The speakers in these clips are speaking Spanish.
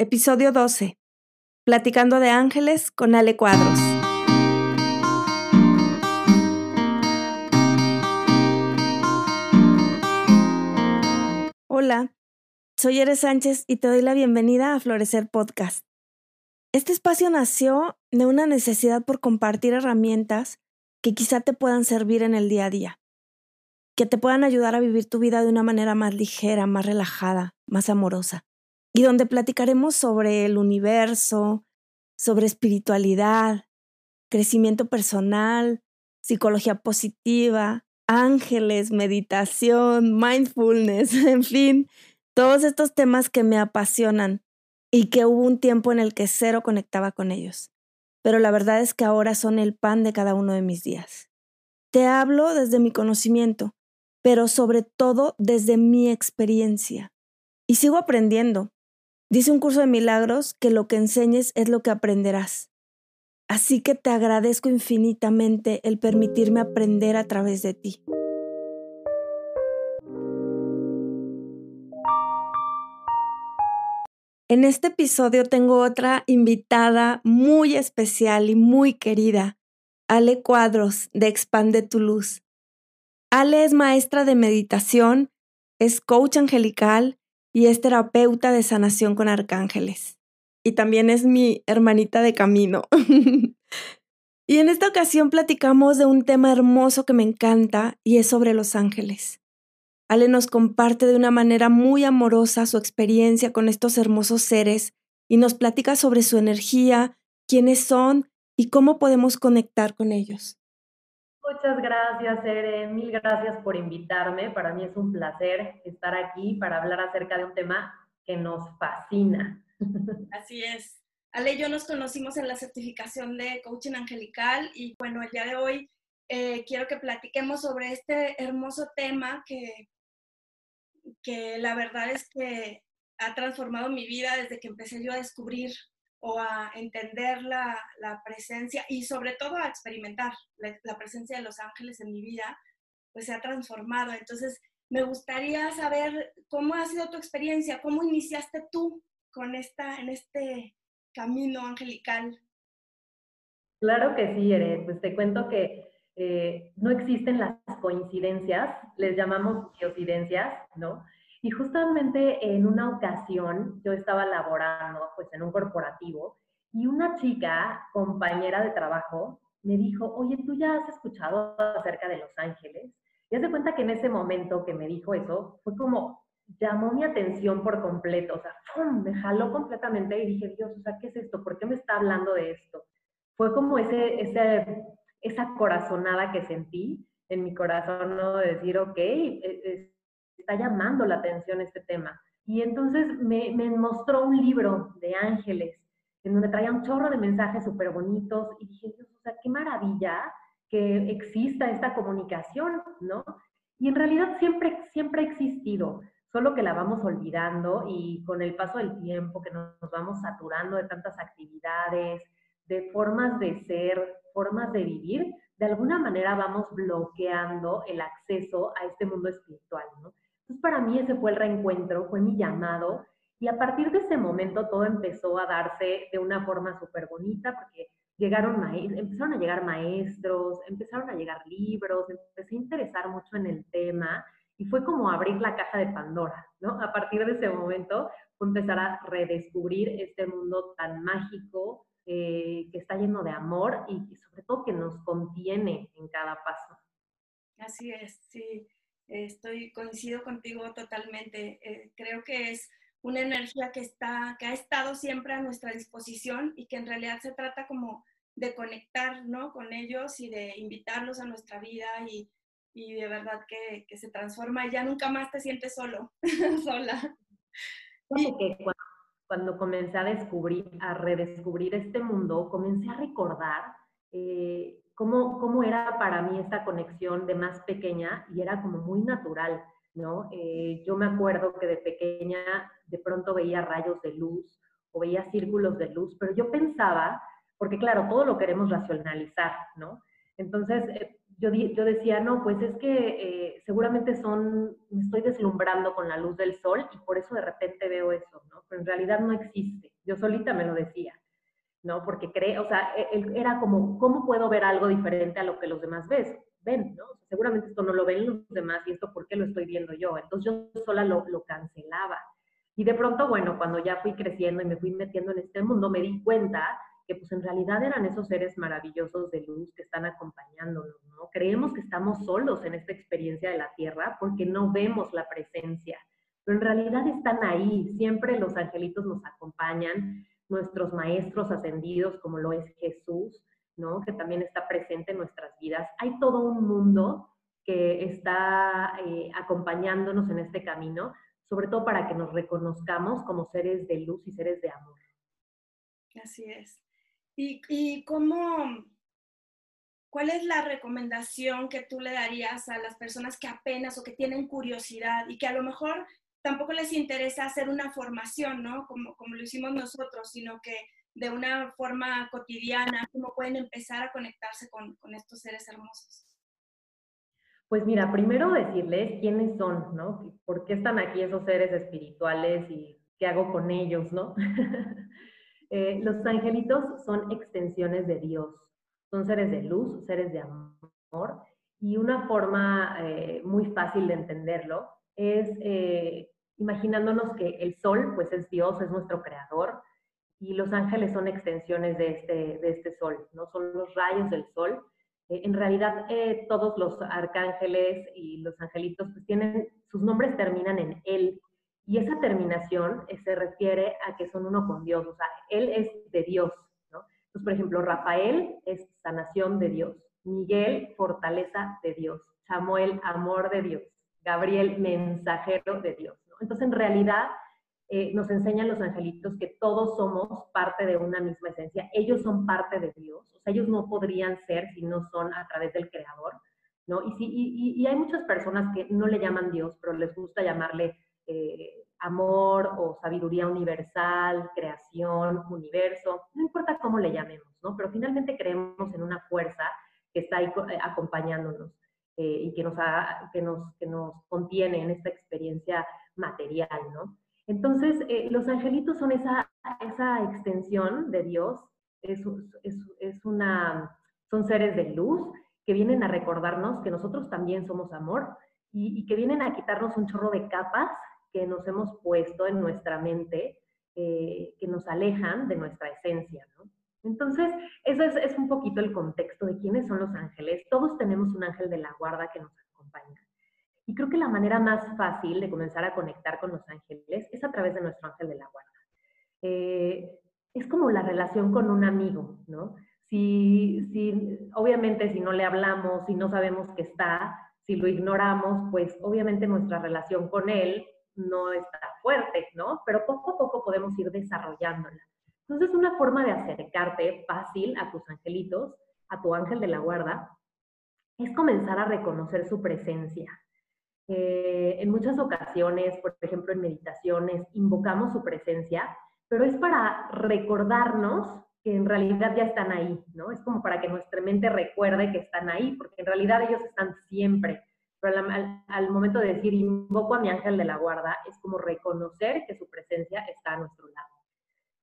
episodio 12. Platicando de ángeles con Ale Cuadros. Hola, soy Eres Sánchez y te doy la bienvenida a Florecer Podcast. Este espacio nació de una necesidad por compartir herramientas que quizá te puedan servir en el día a día, que te puedan ayudar a vivir tu vida de una manera más ligera, más relajada, más amorosa y donde platicaremos sobre el universo, sobre espiritualidad, crecimiento personal, psicología positiva, ángeles, meditación, mindfulness, en fin, todos estos temas que me apasionan y que hubo un tiempo en el que cero conectaba con ellos. Pero la verdad es que ahora son el pan de cada uno de mis días. Te hablo desde mi conocimiento, pero sobre todo desde mi experiencia. Y sigo aprendiendo, Dice un curso de milagros que lo que enseñes es lo que aprenderás. Así que te agradezco infinitamente el permitirme aprender a través de ti. En este episodio tengo otra invitada muy especial y muy querida, Ale Cuadros, de Expande tu Luz. Ale es maestra de meditación, es coach angelical, y es terapeuta de sanación con arcángeles. Y también es mi hermanita de camino. y en esta ocasión platicamos de un tema hermoso que me encanta y es sobre los ángeles. Ale nos comparte de una manera muy amorosa su experiencia con estos hermosos seres y nos platica sobre su energía, quiénes son y cómo podemos conectar con ellos. Muchas gracias, Ere. Mil gracias por invitarme. Para mí es un placer estar aquí para hablar acerca de un tema que nos fascina. Así es. Ale y yo nos conocimos en la certificación de coaching angelical y bueno, el día de hoy eh, quiero que platiquemos sobre este hermoso tema que, que la verdad es que ha transformado mi vida desde que empecé yo a descubrir o a entender la, presencia y sobre todo a experimentar la, presencia de los ángeles en mi vida, pues se ha transformado. Entonces, me gustaría saber cómo ha sido tu experiencia, cómo iniciaste tú con esta, en este camino angelical. Claro que sí, Ere. Pues te cuento que eh, no existen las coincidencias, les llamamos coincidencias, ¿no? Y justamente en una ocasión yo estaba laborando pues en un corporativo y una chica, compañera de trabajo, me dijo, oye, ¿tú ya has escuchado acerca de Los Ángeles? Y hace cuenta que en ese momento que me dijo eso, fue como, llamó mi atención por completo, o sea, me jaló completamente y dije, Dios, o sea, ¿qué es esto? ¿Por qué me está hablando de esto? Fue como ese, ese, esa corazonada que sentí en mi corazón, ¿no? De decir, ok, es, está llamando la atención este tema. Y entonces me, mostró un libro de ángeles, en donde traía un chorro de mensajes súper bonitos, y dije, Dios, o sea, qué maravilla que exista esta comunicación, ¿no? Y en realidad siempre, siempre ha existido, solo que la vamos olvidando y con el paso del tiempo que nos vamos saturando de tantas actividades, de formas de ser, formas de vivir, de alguna manera vamos bloqueando el acceso a este mundo espiritual, ¿no? Entonces, para mí ese fue el reencuentro, fue mi llamado. Y a partir de ese momento todo empezó a darse de una forma súper bonita, porque llegaron empezaron a llegar maestros, empezaron a llegar libros, empecé a interesar mucho en el tema y fue como abrir la caja de Pandora, ¿no? A partir de ese momento fue empezar a redescubrir este mundo tan mágico, eh, que está lleno de amor y, y sobre todo que nos contiene en cada paso. Así es, sí. Estoy, coincido contigo totalmente. Eh, creo que es una energía que, está, que ha estado siempre a nuestra disposición y que en realidad se trata como de conectar ¿no? con ellos y de invitarlos a nuestra vida y, y de verdad que, que, se transforma y ya nunca más te sientes solo, sola. Como que cuando, cuando, comencé a descubrir, a redescubrir este mundo, comencé a recordar eh, cómo, era para mí esta conexión de más pequeña y era como muy natural, ¿no? Eh, yo me acuerdo que de pequeña de pronto veía rayos de luz o veía círculos de luz, pero yo pensaba, porque claro, todo lo queremos racionalizar, ¿no? Entonces, eh, yo, yo decía, no, pues es que eh, seguramente son, me estoy deslumbrando con la luz del sol y por eso de repente veo eso, ¿no? Pero en realidad no existe. yo solita me lo decía, ¿no? Porque cree, o sea, e, era como, ¿cómo puedo ver algo diferente a lo que los demás ves? ven, ¿no? seguramente esto no lo ven los demás y esto, ¿por qué lo estoy viendo yo? Entonces yo sola lo, lo cancelaba. Y de pronto, bueno, cuando ya fui creciendo y me fui metiendo en este mundo, me di cuenta que pues en realidad eran esos seres maravillosos de luz que están acompañándonos, ¿no? Creemos que estamos solos en esta experiencia de la Tierra porque no vemos la presencia, pero en realidad están ahí, siempre los angelitos nos acompañan, nuestros maestros ascendidos como lo es Jesús, ¿no? Que también está presente en nuestras vidas. Hay todo un mundo que está eh, acompañándonos en este camino, sobre todo para que nos reconozcamos como seres de luz y seres de amor. Así es. ¿Y, cómo, cuál es la recomendación que tú le darías a las personas que apenas o que tienen curiosidad y que a lo mejor tampoco les interesa hacer una formación, ¿no? Como, como lo hicimos nosotros, sino que de una forma cotidiana, cómo pueden empezar a conectarse con, con estos seres hermosos. Pues mira, primero decirles quiénes son, ¿no? ¿Por qué están aquí esos seres espirituales y qué hago con ellos, ¿no? Eh, los angelitos son extensiones de Dios, son seres de luz, seres de amor, y una forma eh, muy fácil de entenderlo es eh, imaginándonos que el sol, pues es Dios, es nuestro creador, y los ángeles son extensiones de este, de este sol, ¿no? Son los rayos del sol. en realidad, todos los arcángeles y los angelitos, pues tienen, sus nombres terminan en él, y esa terminación eh, se refiere a que son uno con Dios, o sea, Él es de Dios. Entonces, por ejemplo, Rafael es sanación de Dios, Miguel, fortaleza de Dios, Samuel, amor de Dios, Gabriel, mensajero de Dios. Entonces, en realidad, eh, nos enseñan los angelitos que todos somos parte de una misma esencia, ellos son parte de Dios, o sea, ellos no podrían ser si no son a través del Creador, ¿no? Y, si, y, y hay muchas personas que no le llaman Dios, pero les gusta llamarle eh, amor o sabiduría universal, creación, universo, no importa cómo le llamemos, ¿no? Pero finalmente creemos en una fuerza que está ahí eh, acompañándonos eh, y que nos, que, nos, que nos contiene en esta experiencia material, ¿no? Entonces, los angelitos son esa, esa extensión de Dios, es, es, es una, son seres de luz que vienen a recordarnos que nosotros también somos amor y, que vienen a quitarnos un chorro de capas que nos hemos puesto en nuestra mente eh, que nos alejan de nuestra esencia, ¿no? Entonces, eso es, un poquito el contexto de quiénes son los ángeles. Todos tenemos un ángel de la guarda que nos acompaña. Y creo que la manera más fácil de comenzar a conectar con los ángeles es a través de nuestro ángel de la guarda. Eh, es como la relación con un amigo, ¿no? Si, si, obviamente, si no le hablamos, si no sabemos que está, si lo ignoramos, pues obviamente nuestra relación con él no está fuerte, ¿no? Pero poco a poco podemos ir desarrollándola. Entonces, una forma de acercarte fácil a tus angelitos, a tu ángel de la guarda, es comenzar a reconocer su presencia. Eh, en muchas ocasiones, por ejemplo, en meditaciones, invocamos su presencia, pero es para recordarnos que en realidad ya están ahí, ¿no? Es como para que nuestra mente recuerde que están ahí, porque en realidad ellos están siempre pero al, momento de decir invoco a mi ángel de la guarda, es como reconocer que su presencia está a nuestro lado.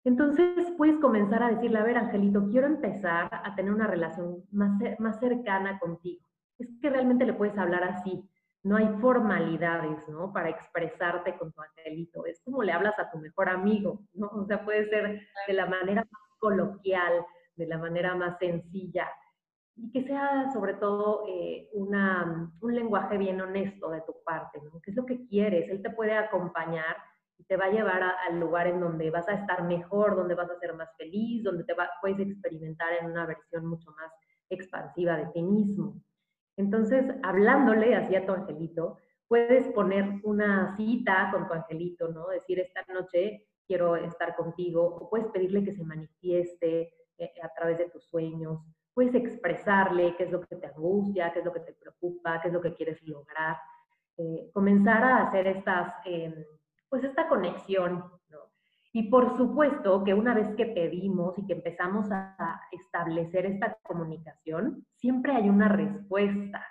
Entonces puedes comenzar a decirle, a ver, Angelito, quiero empezar a tener una relación más, más cercana contigo. Es que realmente le puedes hablar así. No hay formalidades, ¿no? Para expresarte con tu angelito. Es como le hablas a tu mejor amigo, ¿no? O sea, puede ser de la manera más coloquial, de la manera más sencilla y que sea sobre todo eh, una, un lenguaje bien honesto de tu parte, ¿no? ¿Qué es lo que quieres? Él te puede acompañar y te va a llevar al lugar en donde vas a estar mejor, donde vas a ser más feliz, donde te puedes experimentar en una versión mucho más expansiva de ti mismo. Entonces, hablándole así a tu angelito, puedes poner una cita con tu angelito, ¿no? Decir, esta noche quiero estar contigo, o puedes pedirle que se manifieste eh, a través de tus sueños, puedes expresarle qué es lo que te angustia, qué es lo que te preocupa, qué es lo que quieres lograr. Eh, comenzar a hacer estas, em, pues esta conexión. Y por supuesto que una vez que pedimos y que empezamos a establecer esta comunicación, siempre hay una respuesta.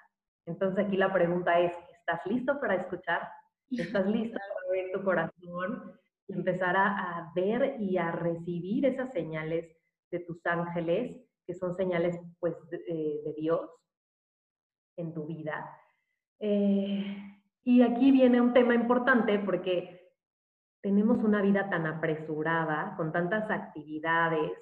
Entonces aquí la pregunta es, ¿estás listo para escuchar? ¿Estás listo para abrir tu corazón? y empezar a, ver y a recibir esas señales de tus ángeles, que son señales pues de, eh, Dios en tu vida. Eh, y aquí viene un tema importante porque tenemos una vida tan apresurada, con tantas actividades,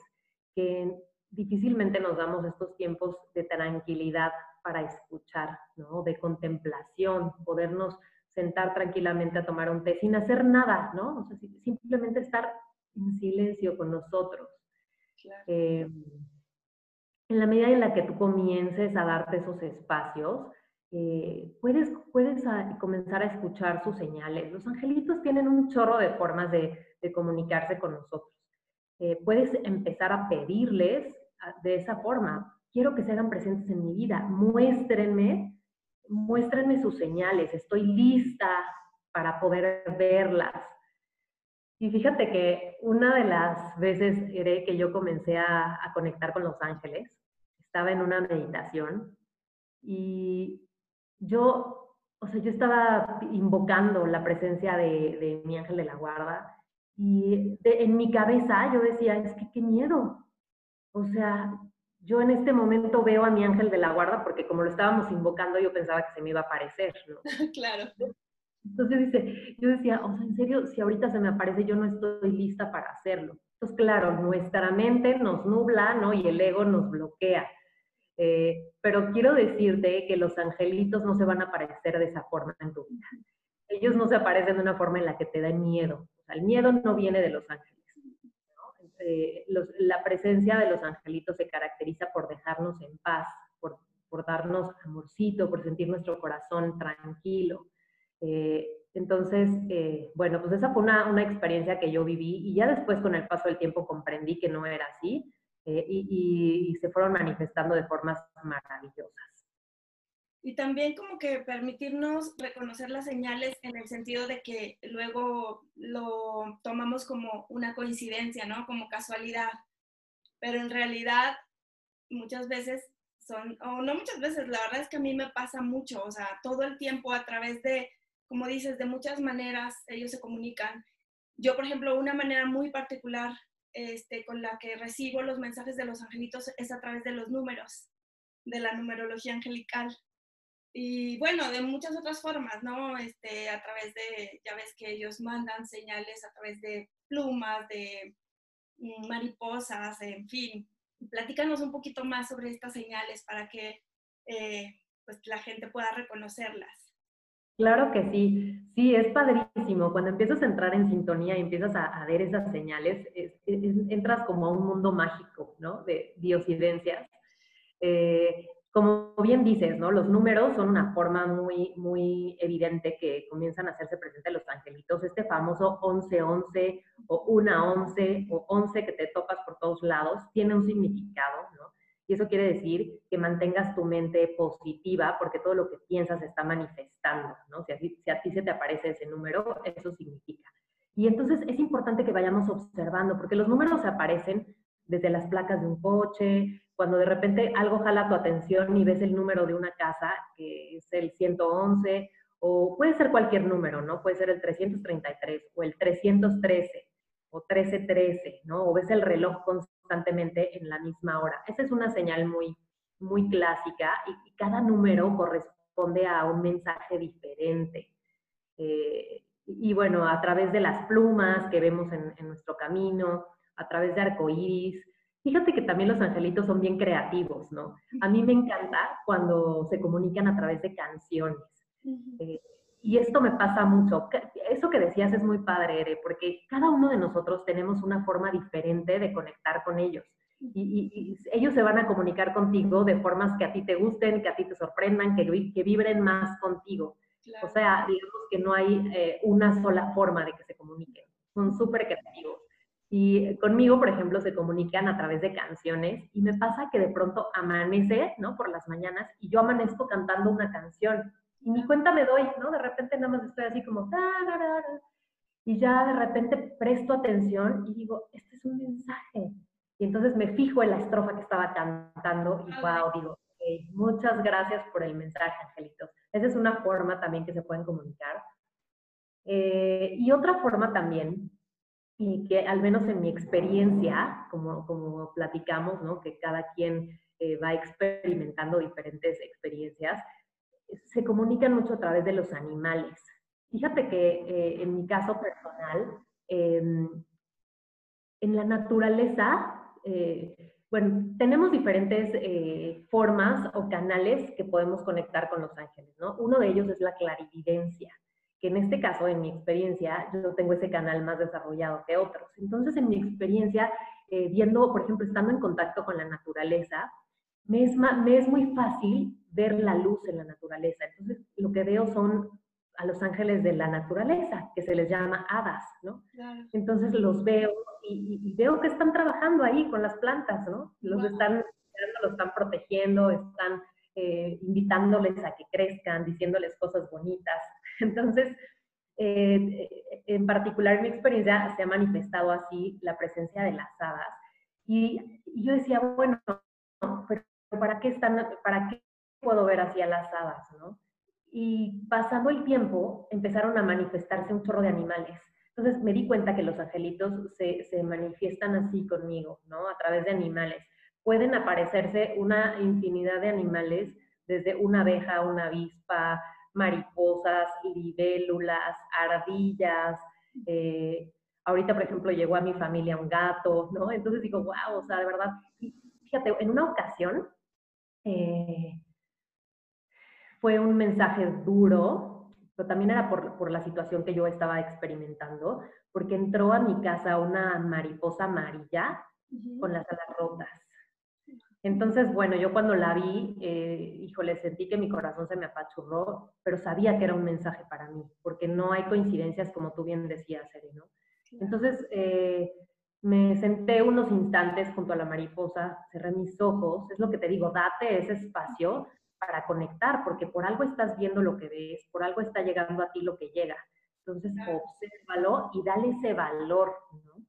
que difícilmente nos damos estos tiempos de tranquilidad para escuchar, ¿no? De contemplación, podernos sentar tranquilamente a tomar un té sin hacer nada, ¿no? O sea, simplemente estar en silencio con nosotros. Eh, en la medida en la que tú comiences a darte esos espacios, eh, puedes, puedes comenzar a escuchar sus señales. Los angelitos tienen un chorro de formas de, comunicarse con nosotros. Eh, puedes empezar a pedirles ah, de esa forma. Quiero que se hagan presentes en mi vida. Muéstrenme muéstrenme sus señales, estoy lista para poder verlas. Y fíjate que una de las veces que yo comencé a, conectar con los ángeles, estaba en una meditación y yo, o sea, yo estaba invocando la presencia de, mi ángel de la guarda y en mi cabeza yo decía, es que qué miedo. O sea, yo en este momento veo a mi ángel de la guarda porque como lo estábamos invocando yo pensaba que se me iba a aparecer, ¿no? claro. Entonces dice, yo decía, o sea, en serio, si ahorita se me aparece, yo no estoy lista para hacerlo. Entonces, claro, nuestra mente nos nubla, ¿no? Y el ego nos bloquea. Eh, pero quiero decirte que los angelitos no se van a aparecer de esa forma en tu vida. Ellos no se aparecen de una forma en la que te da miedo. O sea, el miedo no viene de los ángeles eh, la presencia de los angelitos se caracteriza por dejarnos en paz, por, por darnos amorcito, por sentir nuestro corazón tranquilo. Eh, entonces, eh, bueno, pues esa fue una, una, experiencia que yo viví y ya después con el paso del tiempo comprendí que no era así y, y se fueron manifestando de formas maravillosas. Y también como que permitirnos reconocer las señales en el sentido de que luego lo tomamos como una coincidencia, ¿no? Como casualidad. Pero en realidad muchas veces son, o no muchas veces, la verdad es que a mí me pasa mucho, o sea, todo el tiempo a través de, como dices, de muchas maneras ellos se comunican. Yo, por ejemplo, una manera muy particular este, con la que recibo los mensajes de los angelitos es a través de los números, de la numerología angelical. Y bueno, de muchas otras formas, ¿no? Este, a través de, ya ves que ellos mandan señales a través de plumas, de mm, mariposas, en fin. Platícanos un poquito más sobre estas señales para que eh, pues, la gente pueda reconocerlas. Claro que sí, sí, es padrísimo. Cuando empiezas a entrar en sintonía y empiezas a, ver esas señales, entras como a un mundo mágico, ¿no? De diosidencias. Eh, como bien dices, ¿no? Los números son una forma muy, muy evidente que comienzan a hacerse presentes los angelitos. Este famoso 11-11 o 1-11 o 11 que te topas por todos lados tiene un significado, ¿no? Y eso quiere decir que mantengas tu mente positiva porque todo lo que piensas está manifestando, ¿no? Si, si a ti se te aparece ese número, eso significa. Y entonces es importante que vayamos observando porque los números se aparecen desde las placas de un coche, cuando de repente algo jala tu atención y ves el número de una casa, que es el 111, o puede ser cualquier número, ¿no? Puede ser el 333 o el 313 o 1313, ¿no? O ves el reloj constantemente en la misma hora. Esa es una señal muy, muy clásica y, cada número corresponde a un mensaje diferente. Eh, y, bueno, a través de las plumas que vemos en, en nuestro camino, a través de arcoíris, Fíjate que también los angelitos son bien creativos, ¿no? A mí me encanta cuando se comunican a través de canciones. Eh, y esto me pasa mucho. Eso que decías es muy padre, Ere, porque cada uno de nosotros tenemos una forma diferente de conectar con ellos. Y, ellos se van a comunicar contigo de formas que a ti te gusten, que a ti te sorprendan, que, que vibren más contigo. O sea, digamos que no hay eh, una sola forma de que se comuniquen. Son súper creativos. Y conmigo, por ejemplo, se comunican a través de canciones y me pasa que de pronto amanece, ¿no? Por las mañanas y yo amanezco cantando una canción y ni cuenta me doy, ¿no? De repente nada más estoy así como, y ya de repente presto atención y digo, este es un mensaje. Y entonces me fijo en la estrofa que estaba cantando y wow, digo, muchas gracias por el mensaje, angelitos. Esa es una forma también que se pueden comunicar. Eh, y otra forma también y que al menos en mi experiencia, como, como platicamos, ¿no? que cada quien eh, va experimentando diferentes experiencias, se comunican mucho a través de los animales. Fíjate que eh, en mi caso personal, em, en la naturaleza, eh, bueno, tenemos diferentes formas o canales que podemos conectar con los ángeles, ¿no? Uno de ellos es la clarividencia que en este caso, en mi experiencia, yo tengo ese canal más desarrollado que otros. Entonces, en mi experiencia, eh, viendo, por ejemplo, estando en contacto con la naturaleza, me es, me es muy fácil ver la luz en la naturaleza. Entonces, lo que veo son a los ángeles de la naturaleza, que se les llama hadas, ¿no? Entonces los veo y, veo que están trabajando ahí con las plantas, ¿no? Los están los están protegiendo, están eh, invitándoles a que crezcan, diciéndoles cosas bonitas. Entonces, eh, en particular mi experiencia se ha manifestado así la presencia de las hadas. Y, yo decía, bueno, pero ¿para qué, están, ¿para qué puedo ver así a las hadas? ¿no? Y pasando el tiempo, empezaron a manifestarse un chorro de animales. Entonces me di cuenta que los angelitos se, se manifiestan así conmigo, ¿no? A través de animales. Pueden aparecerse una infinidad de animales, desde una abeja, una avispa, mariposas, libélulas, ardillas. Eh, ahorita, por ejemplo, llegó a mi familia un gato, ¿no? Entonces digo, wow, o sea, de verdad. fíjate, en una ocasión eh, fue un mensaje duro, pero también era por, por, la situación que yo estaba experimentando, porque entró a mi casa una mariposa amarilla con las alas rotas. Entonces, bueno, yo cuando la vi, eh, híjole, sentí que mi corazón se me apachurró, pero sabía que era un mensaje para mí, porque no hay coincidencias como tú bien decías, Sereno. Entonces, eh, me senté unos instantes junto a la mariposa, cerré mis ojos, es lo que te digo, date ese espacio para conectar, porque por algo estás viendo lo que ves, por algo está llegando a ti lo que llega. Entonces, obsérvalo y dale ese valor, ¿no?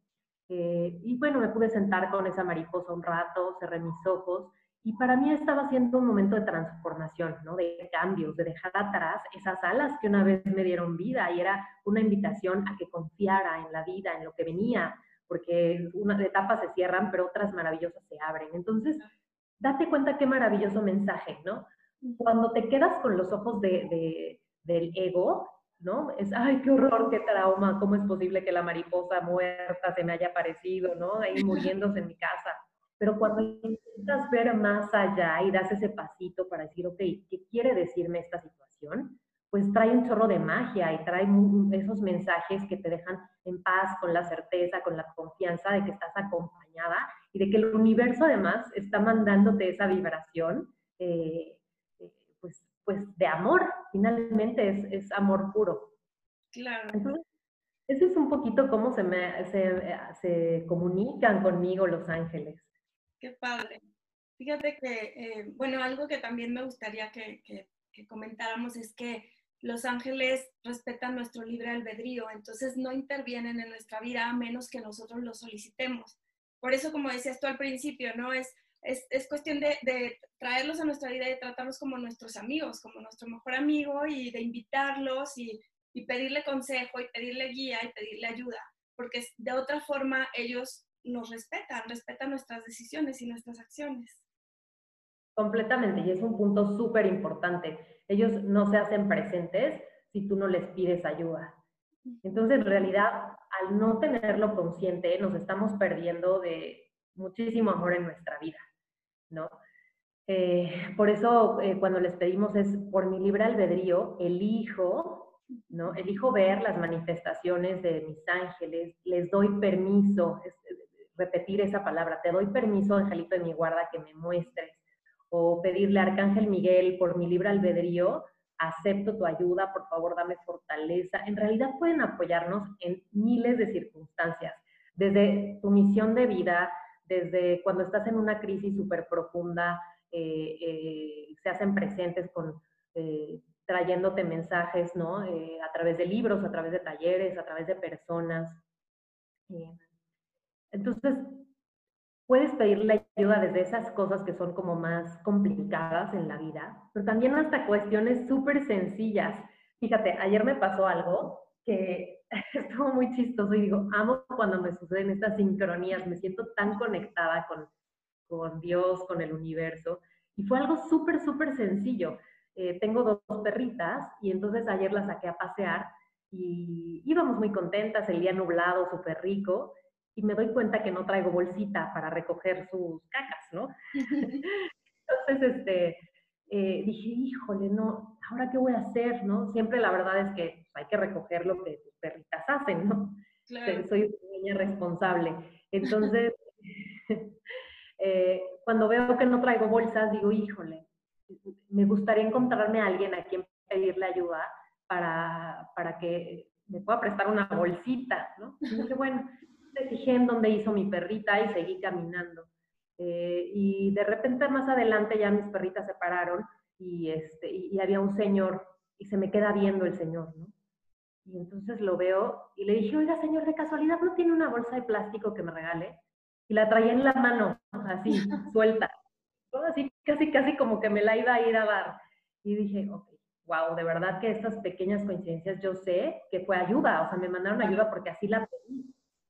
Eh, y bueno, me pude sentar con esa mariposa un rato, cerré mis ojos y para mí estaba siendo un momento de transformación, ¿no? De cambios, de dejar atrás esas alas que una vez me dieron vida y era una invitación a que confiara en la vida, en lo que venía, porque unas etapas se cierran, pero otras maravillosas se abren. Entonces, date cuenta qué maravilloso mensaje, ¿no? Cuando te quedas con los ojos de, del ego, ¿no? Es, ay, qué horror, qué trauma, ¿cómo es posible que la mariposa muerta se me haya aparecido, ¿no? Ahí muriéndose en mi casa. Pero cuando intentas ver más allá y das ese pasito para decir, ok, ¿qué quiere decirme esta situación? Pues trae un chorro de magia y trae esos mensajes que te dejan en paz, con la certeza, con la confianza de que estás acompañada y de que el universo además está mandándote esa vibración eh, pues de amor, finalmente es, es amor puro. Claro. Entonces, ese es un poquito cómo se, me, se, se comunican conmigo los ángeles. Qué padre. Fíjate que, eh, bueno, algo que también me gustaría que, que, que, comentáramos es que los ángeles respetan nuestro libre albedrío, entonces no intervienen en nuestra vida a menos que nosotros lo solicitemos. Por eso, como decías tú al principio, ¿no? Es es, es cuestión de, de, traerlos a nuestra vida y tratarlos como nuestros amigos, como nuestro mejor amigo y de invitarlos y, y pedirle consejo y pedirle guía y pedirle ayuda, porque de otra forma ellos nos respetan, respetan nuestras decisiones y nuestras acciones. Completamente, y es un punto súper importante. Ellos no se hacen presentes si tú no les pides ayuda. Entonces, en realidad, al no tenerlo consciente, nos estamos perdiendo de muchísimo amor en nuestra vida. ¿no? Eh, por eso eh, cuando les pedimos es por mi libre albedrío, elijo, ¿no? Elijo ver las manifestaciones de mis ángeles, les doy permiso, repetir esa palabra, te doy permiso, angelito de mi guarda, que me muestres, o pedirle a Arcángel Miguel por mi libre albedrío, acepto tu ayuda, por favor dame fortaleza. En realidad pueden apoyarnos en miles de circunstancias, desde tu misión de vida, desde cuando estás en una crisis súper profunda, eh, eh, se hacen presentes con, eh, trayéndote mensajes, ¿no? a través de libros, a través de talleres, a través de personas. entonces, puedes pedirle ayuda desde esas cosas que son como más complicadas en la vida, pero también hasta cuestiones súper sencillas. Fíjate, ayer me pasó algo que estuvo muy chistoso y digo, amo cuando me suceden estas sincronías, me siento tan conectada con, con Dios, con el universo. Y fue algo súper, súper sencillo. Eh, tengo dos perritas y entonces ayer las saqué a pasear y íbamos muy contentas, el día nublado, súper rico, y me doy cuenta que no traigo bolsita para recoger sus cacas, ¿no? entonces, este, eh, dije, híjole, no, ¿ahora qué voy a hacer, no? Siempre la verdad es que hay que recoger lo que tus perritas hacen, ¿no? Soy una niña responsable. Entonces, eh, cuando veo que no traigo bolsas, digo, híjole, me gustaría encontrarme a alguien a quien pedirle ayuda para, para que me pueda prestar una bolsita, ¿no? Y dije, bueno, me fijé en dónde hizo mi perrita y seguí caminando. Eh, y de repente más adelante ya mis perritas se pararon y, este, y, había un señor y se me queda viendo el señor, ¿no? Y entonces lo veo y le dije, oiga señor, de casualidad no tiene una bolsa de plástico que me regale. Y la traía en la mano, así, suelta. Así, casi, casi como que me la iba a ir a dar. Y dije, ok, wow, de verdad que estas pequeñas coincidencias yo sé que fue ayuda, o sea, me mandaron ayuda porque así la.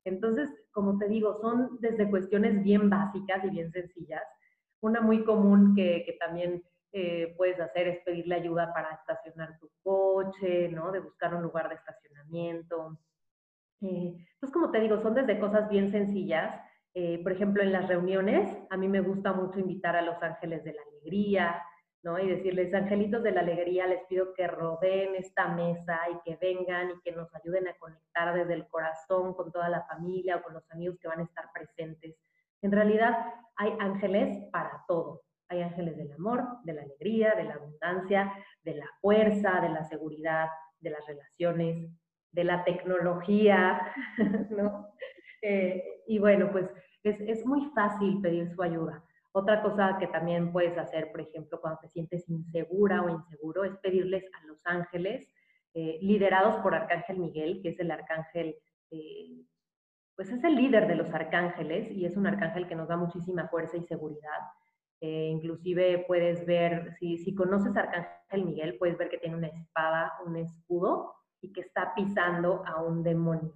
Entonces, como te digo, son desde cuestiones bien básicas y bien sencillas. Una muy común que, también eh, puedes hacer es pedirle ayuda para estacionar tu coche, ¿no? De buscar un lugar de estacionamiento. Eh, entonces, como te digo, son desde cosas bien sencillas. Eh, por ejemplo, en las reuniones, a mí me gusta mucho invitar a los ángeles de la alegría, y decirles, angelitos de la alegría, les pido que rodeen esta mesa y que vengan y que nos ayuden a conectar desde el corazón con toda la familia o con los amigos que van a estar presentes. En realidad hay ángeles para todo. Hay ángeles del amor, de la alegría, de la abundancia, de la fuerza, de la seguridad, de las relaciones, de la tecnología, ¿no? Eh, y bueno, pues es, es muy fácil pedir su ayuda. Otra cosa que también puedes hacer, por ejemplo, cuando te sientes insegura o inseguro, es pedirles a los ángeles, eh, liderados por Arcángel Miguel, que es el arcángel, eh, pues es el líder de los arcángeles y es un arcángel que nos da muchísima fuerza y seguridad. Eh, inclusive puedes ver, si, conoces Arcángel Miguel, puedes ver que tiene una espada, un escudo y que está pisando a un demonio.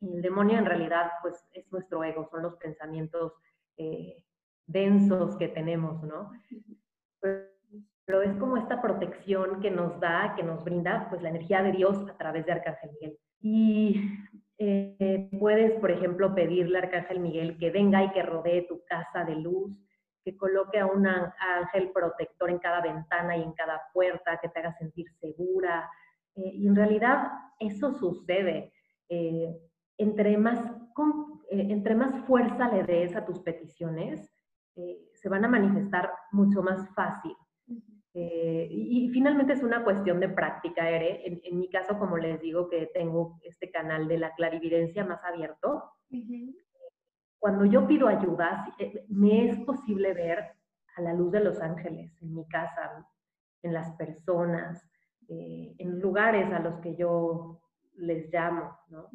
Y el demonio en realidad pues es nuestro ego, son los pensamientos densos que tenemos, ¿no? Pero, es como esta protección que nos da, que nos brinda, pues la energía de Dios a través de Arcángel Miguel. Y eh, puedes, por ejemplo, pedirle a Arcángel Miguel que venga y que rodee tu casa de luz, que coloque a un ángel protector en cada ventana y en cada puerta, que te haga sentir segura. Eh, y en realidad eso sucede. Eh, entre, más, entre más fuerza le des a tus peticiones, eh, se van a manifestar mucho más fácil. Eh, y, finalmente es una cuestión de práctica, Ere. En, mi caso, como les digo, que tengo este canal de la clarividencia más abierto, cuando yo pido ayuda, eh, me es posible ver a la luz de los ángeles en mi casa, en las personas, en lugares a los que yo les llamo, ¿no?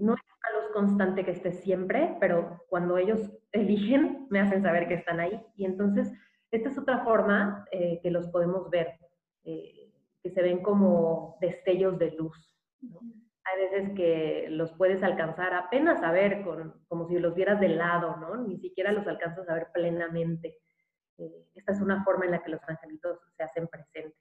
no es constante que esté siempre, pero cuando ellos eligen, me hacen saber que están ahí. Y entonces, esta es otra forma eh, que los podemos ver, eh, que se ven como destellos de luz. Hay veces que los puedes alcanzar apenas a ver, con, como si los vieras de lado, ¿no? Ni siquiera los alcanzas a ver plenamente. Eh, esta es una forma en la que los angelitos se hacen presentes.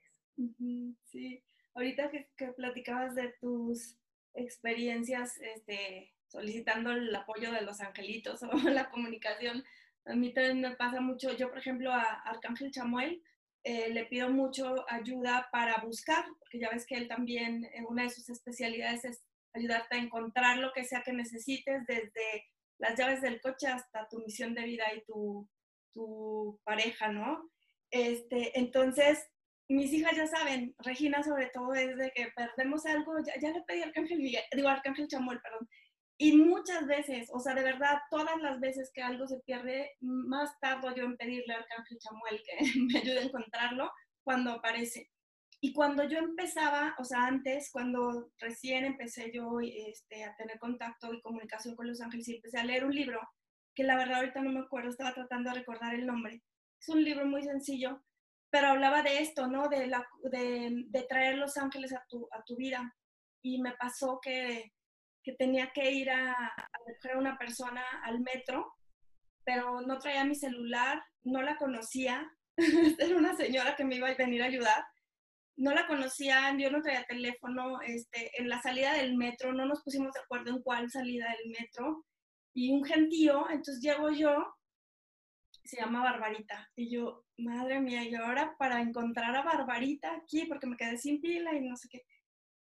Sí, ahorita que, que platicabas de tus experiencias este, solicitando el apoyo de los angelitos o la comunicación, a mí también me pasa mucho, yo por ejemplo a Arcángel Chamuel eh, le pido mucho ayuda para buscar, porque ya ves que él también, eh, una de sus especialidades es ayudarte a encontrar lo que sea que necesites, desde las llaves del coche hasta tu misión de vida y tu, tu pareja, ¿no? Este, entonces, mis hijas ya saben, Regina sobre todo es de que perdemos algo, ya, le pedí al Arcángel Miguel, digo Arcángel Chamuel, perdón, y muchas veces, o sea, de verdad, todas las veces que algo se pierde, más tardo yo en pedirle al Arcángel Chamuel que me ayude a encontrarlo cuando aparece. Y cuando yo empezaba, o sea, antes, cuando recién empecé yo este, a tener contacto y comunicación con los ángeles y empecé a leer un libro, que la verdad ahorita no me acuerdo, estaba tratando de recordar el nombre. Es un libro muy sencillo, pero hablaba de esto, ¿no? De, la, de, de traer los ángeles a tu, a tu vida. y me pasó que, que tenía que ir a, a a una persona al metro, pero no traía mi celular, no la conocía, era una señora que me iba a venir a ayudar, no la conocía, yo no traía teléfono, este, en la salida del metro, no nos pusimos de acuerdo en cuál salida del metro, y un gentío, entonces llego yo, se llama Barbarita, y yo, madre mía, y ahora para encontrar a Barbarita aquí, porque me quedé sin pila y no sé qué.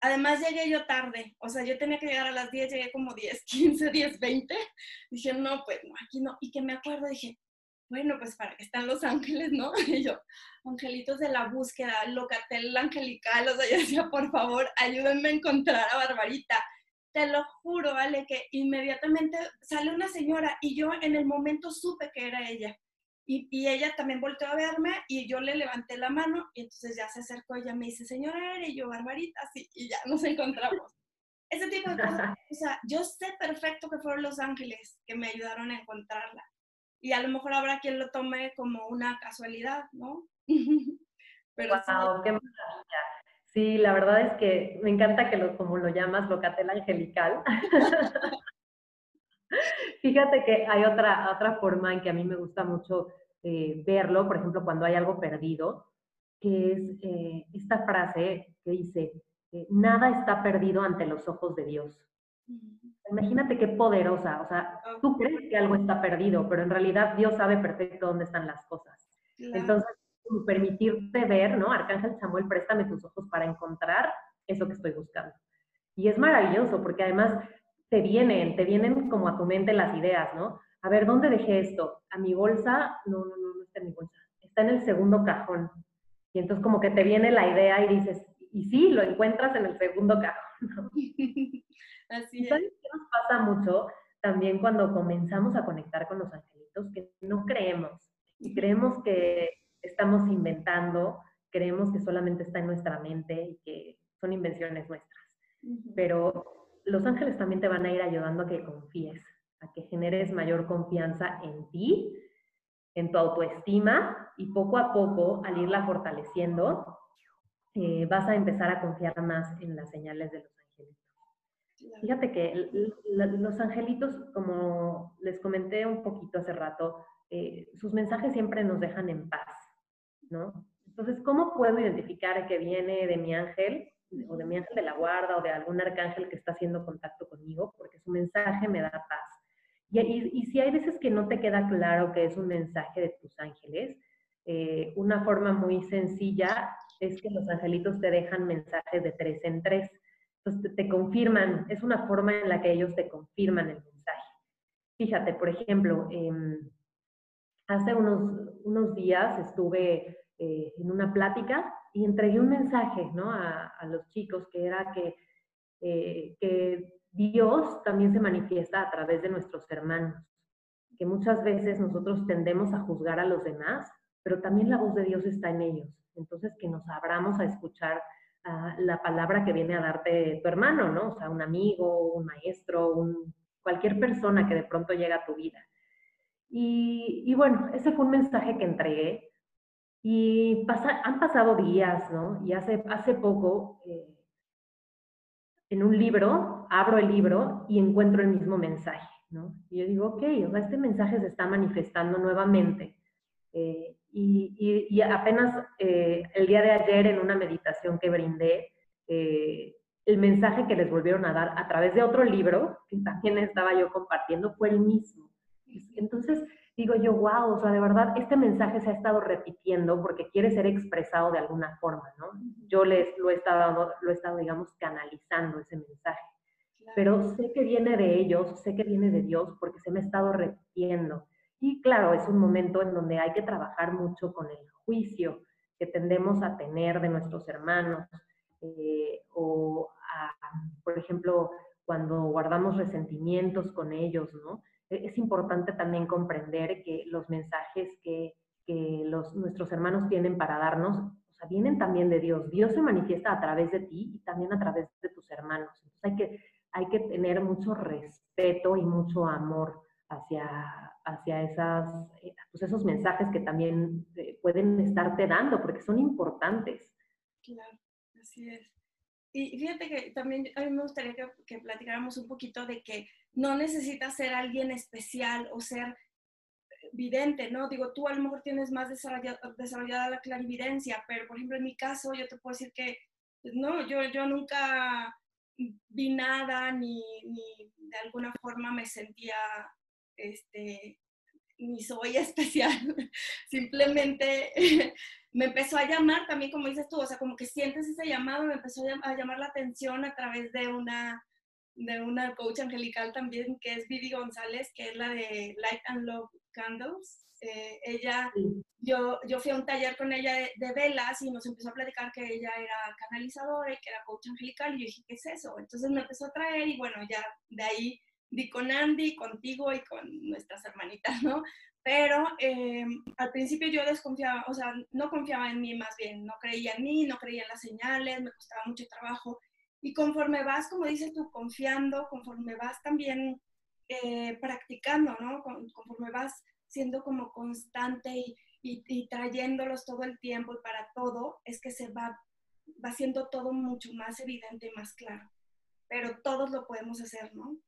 Además llegué yo tarde, o sea, yo tenía que llegar a las 10, llegué como 10, 15, 10, 20. Dije, no, pues no, aquí no. Y que me acuerdo, dije, bueno, pues para qué están los ángeles, ¿no? Y yo, angelitos de la búsqueda, locatel angelical, o sea, yo decía, por favor, ayúdenme a encontrar a Barbarita. Te lo juro, vale, que inmediatamente sale una señora y yo en el momento supe que era ella. Y, y, ella también volteó a verme y yo le levanté la mano y entonces ya se acercó, ella me dice, señora, eres yo, Barbarita, sí, y ya nos encontramos. Ese tipo de cosas, o sea, yo sé perfecto que fueron los ángeles que me ayudaron a encontrarla. Y a lo mejor habrá quien lo tome como una casualidad, ¿no? Pero wow, sí. qué maravilla. Sí, la verdad es que me encanta que lo, como lo llamas, locatel angelical. Fíjate que hay otra, otra forma en que a mí me gusta mucho eh, verlo, por ejemplo, cuando hay algo perdido, que es eh, esta frase que dice, eh, nada está perdido ante los ojos de Dios. Imagínate qué poderosa, o sea, tú crees que algo está perdido, pero en realidad Dios sabe perfecto dónde están las cosas. Entonces, permitirte ver, ¿no? Arcángel Samuel, préstame tus ojos para encontrar eso que estoy buscando. Y es maravilloso porque además te vienen, te vienen como a tu mente las ideas, ¿no? A ver, ¿dónde dejé esto? ¿A mi bolsa? No, no, no, no está en mi bolsa. Está en el segundo cajón. Y entonces como que te viene la idea y dices, y sí, lo encuentras en el segundo cajón. ¿no? Así ¿Sabes qué nos pasa mucho también cuando comenzamos a conectar con los angelitos? Que no creemos. Y creemos que estamos inventando, creemos que solamente está en nuestra mente y que son invenciones nuestras. Pero los ángeles también te van a ir ayudando a que confíes, a que generes mayor confianza en ti, en tu autoestima y poco a poco, al irla fortaleciendo, eh, vas a empezar a confiar más en las señales de los angelitos. Fíjate que los angelitos, como les comenté un poquito hace rato, eh, sus mensajes siempre nos dejan en paz, ¿no? Entonces, ¿cómo puedo identificar que viene de mi ángel? O de mi ángel de la guarda o de algún arcángel que está haciendo contacto conmigo, porque su mensaje me da paz. Y, y, si hay veces que no te queda claro que es un mensaje de tus ángeles, eh, una forma muy sencilla es que los angelitos te dejan mensajes de tres en tres. Entonces te, confirman, es una forma en la que ellos te confirman el mensaje. Fíjate, por ejemplo, eh, hace unos, unos días estuve eh, en una plática y entregué un mensaje ¿no? a, los chicos que era que, eh, que Dios también se manifiesta a través de nuestros hermanos, que muchas veces nosotros tendemos a juzgar a los demás, pero también la voz de Dios está en ellos. Entonces, que nos abramos a escuchar uh, la palabra que viene a darte tu hermano, ¿no? O sea, un amigo, un maestro, un, cualquier persona que de pronto llega a tu vida. Y, y bueno, ese fue un mensaje que entregué y pasa, han pasado días, ¿no? Y hace, hace poco, eh, en un libro, abro el libro y encuentro el mismo mensaje, ¿no? Y yo digo, ok, o sea, este mensaje se está manifestando nuevamente. Eh, y, y, y, apenas eh, el día de ayer, en una meditación que brindé, el mensaje que les volvieron a dar a través de otro libro, que también estaba yo compartiendo, fue el mismo. Entonces, digo yo, wow, o sea, de verdad, este mensaje se ha estado repitiendo porque quiere ser expresado de alguna forma, ¿no? Yo les, lo, he estado, lo he estado, digamos, canalizando ese mensaje. Pero sé que viene de ellos, sé que viene de Dios porque se me ha estado repitiendo. Y claro, es un momento en donde hay que trabajar mucho con el juicio que tendemos a tener de nuestros hermanos, eh, o, a, por ejemplo, cuando guardamos resentimientos con ellos, ¿no? E-, es importante también comprender que los mensajes que, que los, nuestros hermanos tienen para darnos, o sea, vienen también de Dios. Dios se manifiesta a través de ti y también a través de tus hermanos. Entonces hay que, hay que tener mucho respeto y mucho amor hacia, hacia esas, eh, pues esos mensajes que también eh, pueden estarte dando, porque son importantes. Claro, así es. Y fíjate que también a mí me gustaría que, platicáramos un poquito de que no necesitas ser alguien especial o ser vidente, ¿no? Digo, tú a lo mejor tienes más desarrollada la clarividencia, pero por ejemplo en mi caso yo te puedo decir que, pues, no, yo, yo nunca vi nada ni, ni de alguna forma me sentía, este, ni soy especial, simplemente me empezó a llamar también, como dices tú, o sea, como que sientes ese llamado, me empezó a llamar la atención a través de una, de una coach angelical también, que es Vivi González, que es la de Light and Love Candles. Eh, ella, yo, yo fui a un taller con ella de, velas y nos empezó a platicar que ella era canalizadora y que era coach angelical y yo dije, ¿qué es eso? Entonces me empezó a traer y bueno, ya de ahí di con Andy, contigo y con nuestras hermanitas, ¿no? Pero eh, al principio yo desconfiaba, o sea, no confiaba en mí más bien, no creía en mí, no creía en las señales, me costaba mucho trabajo. Y conforme vas, como dices tú, confiando, conforme vas también eh, practicando, ¿no? Conforme vas siendo como constante y, y, trayéndolos todo el tiempo y para todo, es que se va, va siendo todo mucho más evidente y más claro. Pero todos lo podemos hacer, ¿no?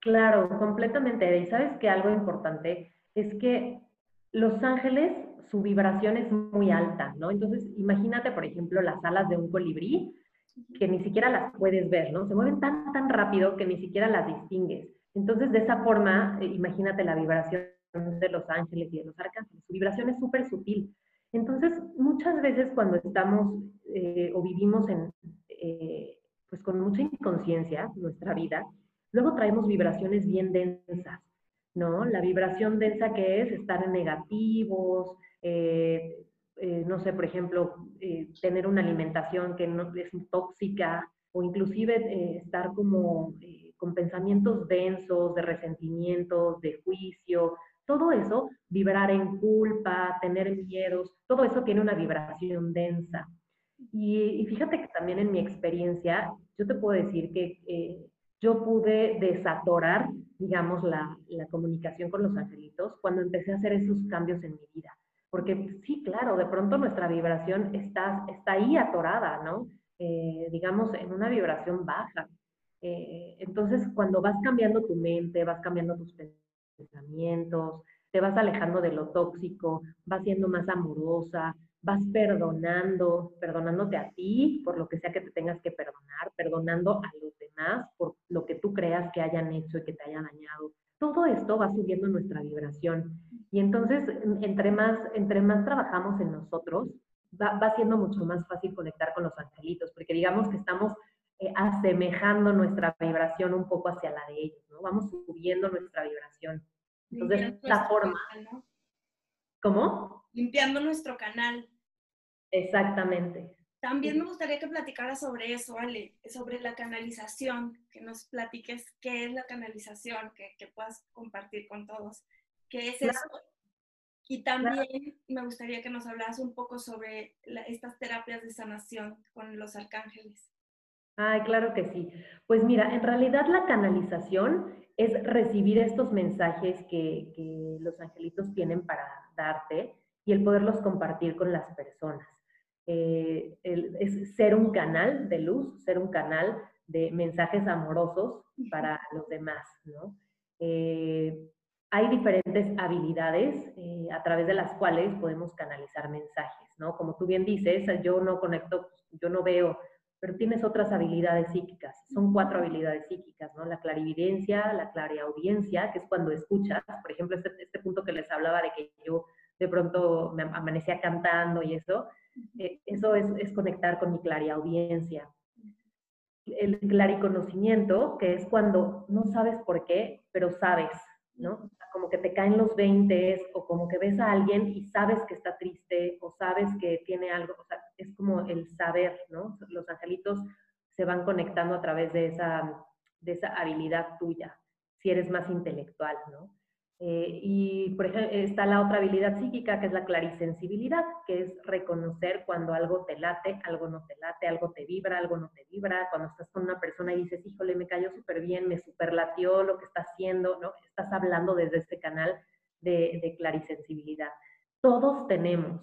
Claro, completamente. Y sabes que algo importante es que los ángeles, su vibración es muy alta, ¿no? Entonces, imagínate, por ejemplo, las alas de un colibrí, que ni siquiera las puedes ver, ¿no? Se mueven tan, tan rápido que ni siquiera las distingues. Entonces, de esa forma, eh, imagínate la vibración de los ángeles y de los arcángeles. Su vibración es súper sutil. Entonces, muchas veces cuando estamos eh, o vivimos en, eh, pues con mucha inconsciencia nuestra vida, luego traemos vibraciones bien densas, ¿no? La vibración densa que es estar en negativos, no sé, por ejemplo, tener una alimentación que no es tóxica o inclusive estar como con pensamientos densos, de resentimientos, de juicio, todo eso, vibrar en culpa, tener miedos, todo eso tiene una vibración densa. Y, fíjate que también en mi experiencia, yo te puedo decir que eh, yo pude desatorar, digamos, la, comunicación con los angelitos cuando empecé a hacer esos cambios en mi vida. Porque sí, claro, de pronto nuestra vibración está, está ahí atorada, ¿no? Eh, digamos, en una vibración baja. Eh, entonces, cuando vas cambiando tu mente, vas cambiando tus pensamientos, te vas alejando de lo tóxico, vas siendo más amorosa, vas perdonando, perdonándote a ti por lo que sea que te tengas que perdonar, perdonando a los demás por lo que tú creas que hayan hecho y que te haya dañado. Todo esto va subiendo nuestra vibración. Y entonces, entre más, entre más trabajamos en nosotros, va, va siendo mucho más fácil conectar con los angelitos, porque digamos que estamos eh, asemejando nuestra vibración un poco hacia la de ellos, ¿no? Vamos subiendo nuestra vibración. Entonces, la forma... ¿Cómo? Limpiando nuestro canal. Exactamente. También me gustaría que platicaras sobre eso, Ale, sobre la canalización, que nos platiques qué es la canalización, que, que puedas compartir con todos. ¿Qué es eso? Y también me gustaría que nos hablas un poco sobre estas terapias de sanación con los arcángeles. Ay, claro que sí. Pues mira, en realidad la canalización es recibir estos mensajes que, los angelitos tienen para darte y el poderlos compartir con las personas. Eh, es ser un canal de luz, ser un canal de mensajes amorosos para los demás, ¿no? Eh, hay diferentes habilidades eh, a través de las cuales podemos canalizar mensajes, ¿no? Como tú bien dices, yo no conecto, yo no veo pero tienes otras habilidades psíquicas. Son cuatro habilidades psíquicas, ¿no? La clarividencia, la clariaudiencia, que es cuando escuchas, por ejemplo, este, este punto que les hablaba de que yo de pronto me amanecía cantando y eso, eh, eso es, es, conectar con mi clariaudiencia. El clariconocimiento, que es cuando no sabes por qué, pero sabes, ¿no? Como que te caen los 20 o como que ves a alguien y sabes que está triste o sabes que tiene algo, o sea, es como el saber, ¿no? Los angelitos se van conectando a través de esa, de esa habilidad tuya, si eres más intelectual, ¿no? Eh, y, por ejemplo, está la otra habilidad psíquica, que es la clarisensibilidad, que es reconocer cuando algo te late, algo no te late, algo te vibra, algo no te vibra. Cuando estás con una persona y dices, híjole, me cayó súper bien, me superlatió lo que está haciendo, ¿no? Estás hablando desde este canal de, de clarisensibilidad. Todos tenemos,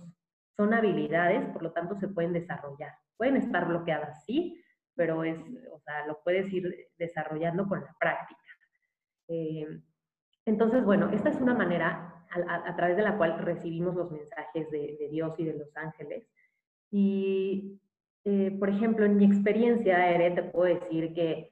son habilidades, por lo tanto se pueden desarrollar. Pueden estar bloqueadas, sí, pero es, o sea, lo puedes ir desarrollando con la práctica. Eh, entonces, bueno, esta es una manera a, través de la cual recibimos los mensajes de, Dios y de los ángeles. Y, eh, por ejemplo, en mi experiencia, Ere, te puedo decir que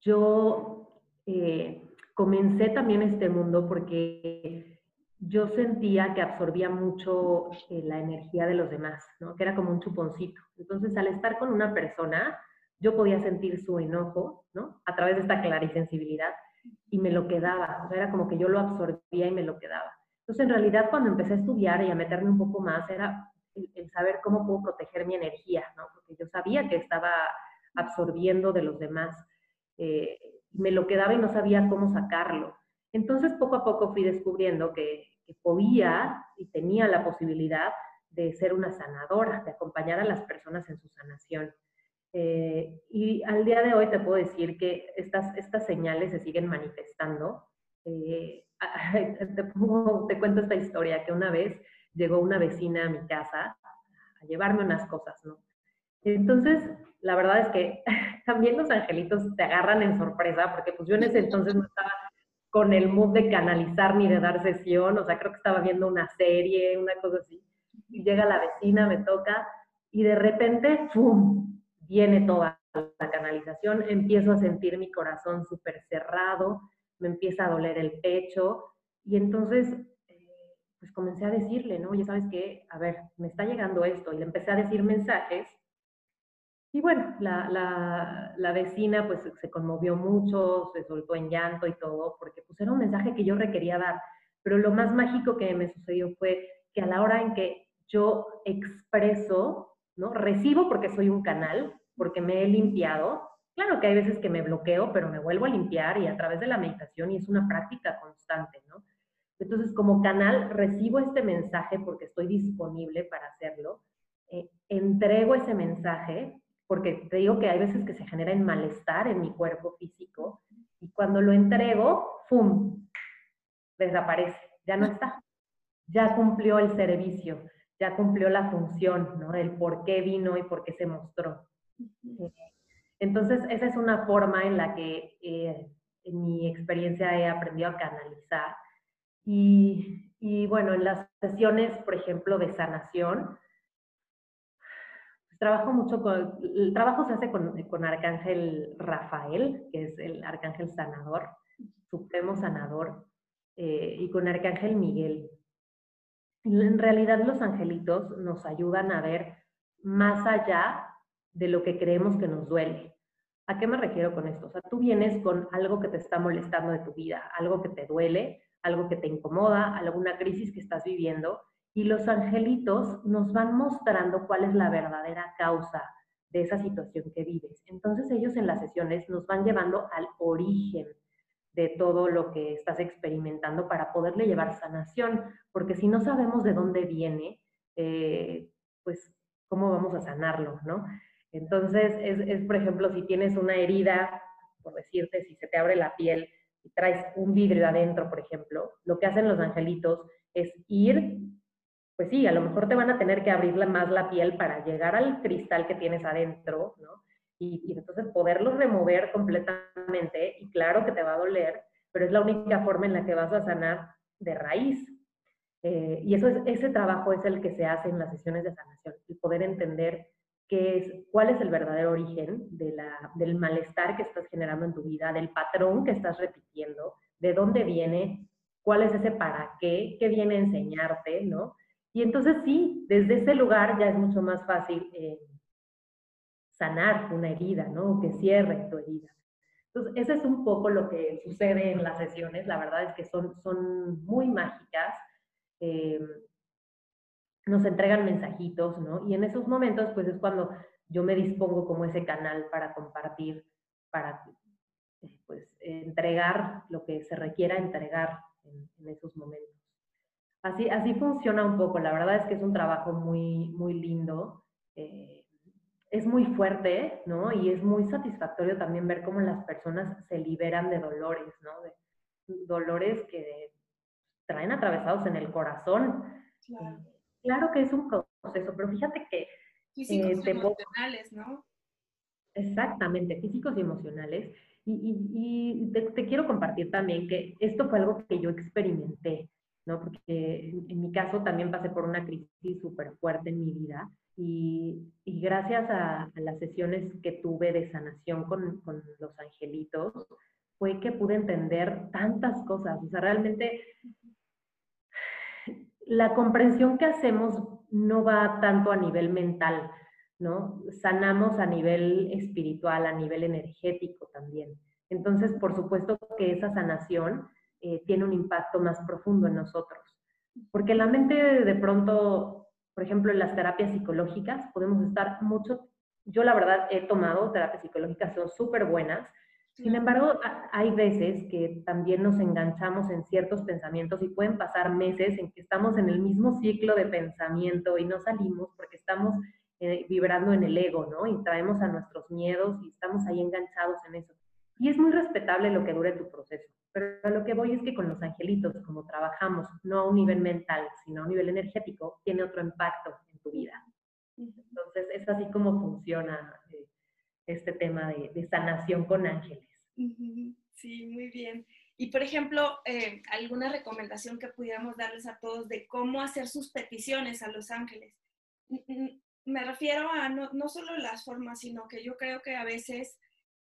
yo eh, comencé también este mundo porque yo sentía que absorbía mucho eh, la energía de los demás, ¿no? que era como un chuponcito. Entonces, al estar con una persona, yo podía sentir su enojo, ¿no? A través de esta clarisensibilidad y me lo quedaba. O sea, era como que yo lo absorbía y me lo quedaba. Entonces, en realidad, cuando empecé a estudiar y a meterme un poco más, era el, saber cómo puedo proteger mi energía, ¿no? Porque yo sabía que estaba absorbiendo de los demás. Eh, me lo quedaba y no sabía cómo sacarlo. Entonces, poco a poco fui descubriendo que, podía y tenía la posibilidad de ser una sanadora, de acompañar a las personas en su sanación. Eh, y al día de hoy te puedo decir que estas, estas señales se siguen manifestando. Eh, te, te, cuento esta historia, que una vez llegó una vecina a mi casa a llevarme unas cosas, ¿no? Entonces, la verdad es que también los angelitos te agarran en sorpresa, porque pues yo en ese entonces no estaba con el mood de canalizar ni de dar sesión, o sea, creo que estaba viendo una serie, una cosa así. Y llega la vecina, me toca, y de repente, ¡fum! Viene toda la canalización, empiezo a sentir mi corazón súper cerrado, me empieza a doler el pecho, y entonces, eh, pues comencé a decirle, ¿no? Oye, ¿sabes qué? A ver, me está llegando esto, y le empecé a decir mensajes y bueno, la, la, la, vecina pues se conmovió mucho, se soltó en llanto y todo, porque pues era un mensaje que yo requería dar. Pero lo más mágico que me sucedió fue que a la hora en que yo expreso, ¿no? Recibo porque soy un canal, porque me he limpiado. Claro que hay veces que me bloqueo, pero me vuelvo a limpiar y a través de la meditación y es una práctica constante, ¿no? Entonces, como canal, recibo este mensaje porque estoy disponible para hacerlo. Eh, entrego ese mensaje porque te digo que hay veces que se genera en malestar en mi cuerpo físico y cuando lo entrego, ¡fum! desaparece, ya no está. Ya cumplió el servicio, ya cumplió la función, ¿no? El por qué vino y por qué se mostró. Entonces, esa es una forma en la que eh, en mi experiencia he aprendido a canalizar. Y, y bueno, en las sesiones, por ejemplo, de sanación, trabajo mucho con, el trabajo se hace con, con Arcángel Rafael, que es el Arcángel Sanador, Supremo Sanador, eh, y con Arcángel Miguel. En realidad los angelitos nos ayudan a ver más allá de lo que creemos que nos duele. ¿A qué me refiero con esto? O sea, tú vienes con algo que te está molestando de tu vida, algo que te duele, algo que te incomoda, alguna crisis que estás viviendo, y los angelitos nos van mostrando cuál es la verdadera causa de esa situación que vives. Entonces ellos en las sesiones nos van llevando al origen de todo lo que estás experimentando para poderle llevar sanación, porque si no sabemos de dónde viene, eh, pues cómo vamos a sanarlo, ¿no? Entonces, es, es, por ejemplo, si tienes una herida, por decirte, si se te abre la piel y traes un vidrio adentro, por ejemplo, lo que hacen los angelitos es ir pues sí, a lo mejor te van a tener que abrir más la piel para llegar al cristal que tienes adentro, ¿no? Y, entonces poderlo remover completamente, y claro que te va a doler, pero es la única forma en la que vas a sanar de raíz. Eh, y eso es, ese trabajo es el que se hace en las sesiones de sanación, el poder entender qué es, cuál es el verdadero origen del malestar que estás generando en tu vida, del patrón que estás repitiendo, de dónde viene, cuál es ese para qué, qué viene a enseñarte, ¿no? Y entonces sí, desde ese lugar ya es mucho más fácil eh, sanar una herida, ¿no? Que cierre tu herida. Entonces, ese es un poco lo que sucede en las sesiones. La verdad es que son, son muy mágicas. Eh, nos entregan mensajitos, ¿no? Y en esos momentos, pues es cuando yo me dispongo como ese canal para compartir, para pues entregar lo que se requiera entregar en esos momentos. Así, así funciona un poco. La verdad es que es un trabajo muy, muy lindo. Eh, es muy fuerte, ¿no? Y es muy satisfactorio también ver cómo las personas se liberan de dolores, ¿no? De dolores que traen atravesados en el corazón. Claro. Que es un proceso, pero fíjate que Físicos y emocionales, ¿no? Exactamente, físicos y emocionales. Y, te, quiero compartir también que esto fue algo que yo experimenté, ¿no? Porque en, mi caso también pasé por una crisis súper fuerte en mi vida y, gracias a, las sesiones que tuve de sanación con, con, los angelitos, fue que pude entender tantas cosas. O sea, realmente la comprensión que hacemos no va tanto a nivel mental, ¿no? Sanamos a nivel espiritual, a nivel energético también. Entonces, por supuesto que esa sanación eh, tiene un impacto más profundo en nosotros. Porque la mente de pronto, por ejemplo, en las terapias psicológicas, podemos estar mucho, yo la verdad he tomado terapias psicológicas, son súper buenas, sin embargo, hay veces que también nos enganchamos en ciertos pensamientos y pueden pasar meses en que estamos en el mismo ciclo de pensamiento y no salimos porque estamos eh, vibrando en el ego, ¿no? Y traemos a nuestros miedos y estamos ahí enganchados en eso. Y es muy respetable lo que dure tu proceso, pero a lo que voy es que con los angelitos, como trabajamos, no a un nivel mental, sino a un nivel energético, tiene otro impacto en tu vida. Entonces, es así como funciona este tema de, sanación con ángeles. Sí, muy bien. Y por ejemplo, eh, alguna recomendación que pudiéramos darles a todos de cómo hacer sus peticiones a los ángeles. Me refiero a no, no solo las formas, sino que yo creo que a veces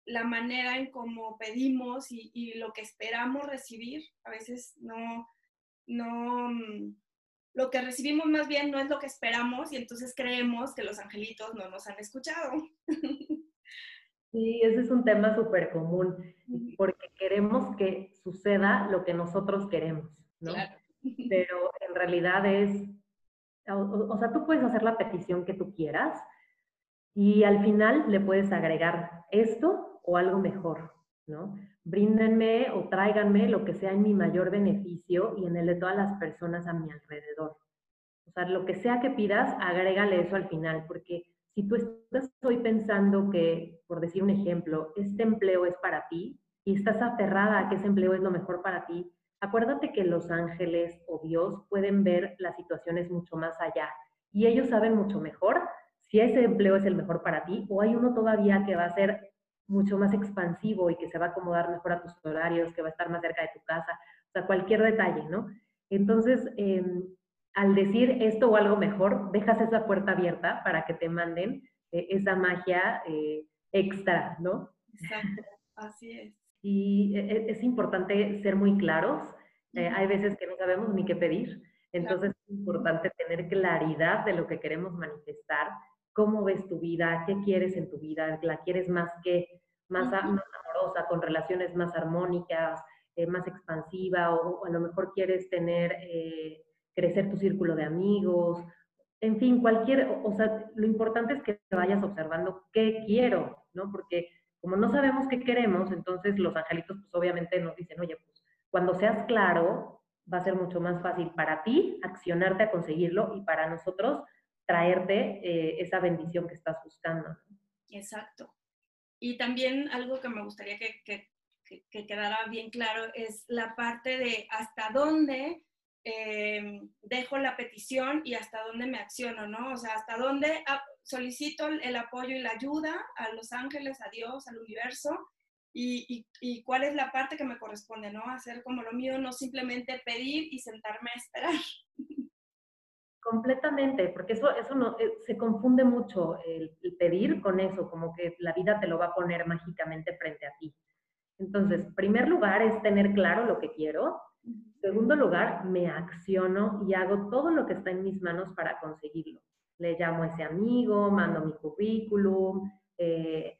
la manera en cómo pedimos y, y, lo que esperamos recibir, a veces no, no, mm, lo que recibimos más bien no es lo que esperamos y entonces creemos que los angelitos no nos han escuchado. Sí, ese es un tema súper común, porque queremos que suceda lo que nosotros queremos, ¿no? Pero en realidad es, o, sea, tú puedes hacer la petición que tú quieras y al final le puedes agregar esto o algo mejor, ¿no? Bríndenme o tráiganme lo que sea en mi mayor beneficio y en el de todas las personas a mi alrededor. O sea, lo que sea que pidas, agrégale eso al final, porque si tú estás hoy pensando que, por decir un ejemplo, este empleo es para ti y estás aferrada a que ese empleo es lo mejor para ti, acuérdate que los ángeles o Dios pueden ver las situaciones mucho más allá y ellos saben mucho mejor si ese empleo es el mejor para ti o hay uno todavía que va a ser mucho más expansivo y que se va a acomodar mejor a tus horarios, que va a estar más cerca de tu casa, o sea, cualquier detalle, ¿no? Entonces, eh, al decir esto o algo mejor, dejas esa puerta abierta para que te manden eh, esa magia eh, extra, ¿no? Exacto, así es. Y e, e, es importante ser muy claros. Eh, hay veces que no sabemos ni qué pedir, entonces es importante tener claridad de lo que queremos manifestar, cómo ves tu vida, qué quieres en tu vida, la quieres más que más, amorosa, con relaciones más armónicas, más expansiva, o, a lo mejor quieres tener crecer tu círculo de amigos, en fin, cualquier, o sea, lo importante es que vayas observando qué quiero, ¿no? Porque como no sabemos qué queremos, entonces los angelitos pues obviamente nos dicen, oye, pues cuando seas claro, va a ser mucho más fácil para ti accionarte a conseguirlo y para nosotros traerte eh, esa bendición que estás buscando. Exacto. Y también algo que me gustaría que, que, que quedara bien claro es la parte de hasta dónde Em, dejo la petición y hasta dónde me acciono, ¿no? O sea, hasta dónde solicito el apoyo y la ayuda a los ángeles, a Dios, al universo, y, cuál es la parte que me corresponde, ¿no? Hacer como lo mío, no simplemente pedir y sentarme a esperar. Completamente, porque eso, eso no, eh, se confunde mucho el pedir con eso, como que la vida te lo va a poner mágicamente frente a ti. Entonces, primer lugar es tener claro lo que quiero, Segundo lugar, me acciono y hago todo lo que está en mis manos para conseguirlo. Le llamo a ese amigo, mando mi currículum, eh,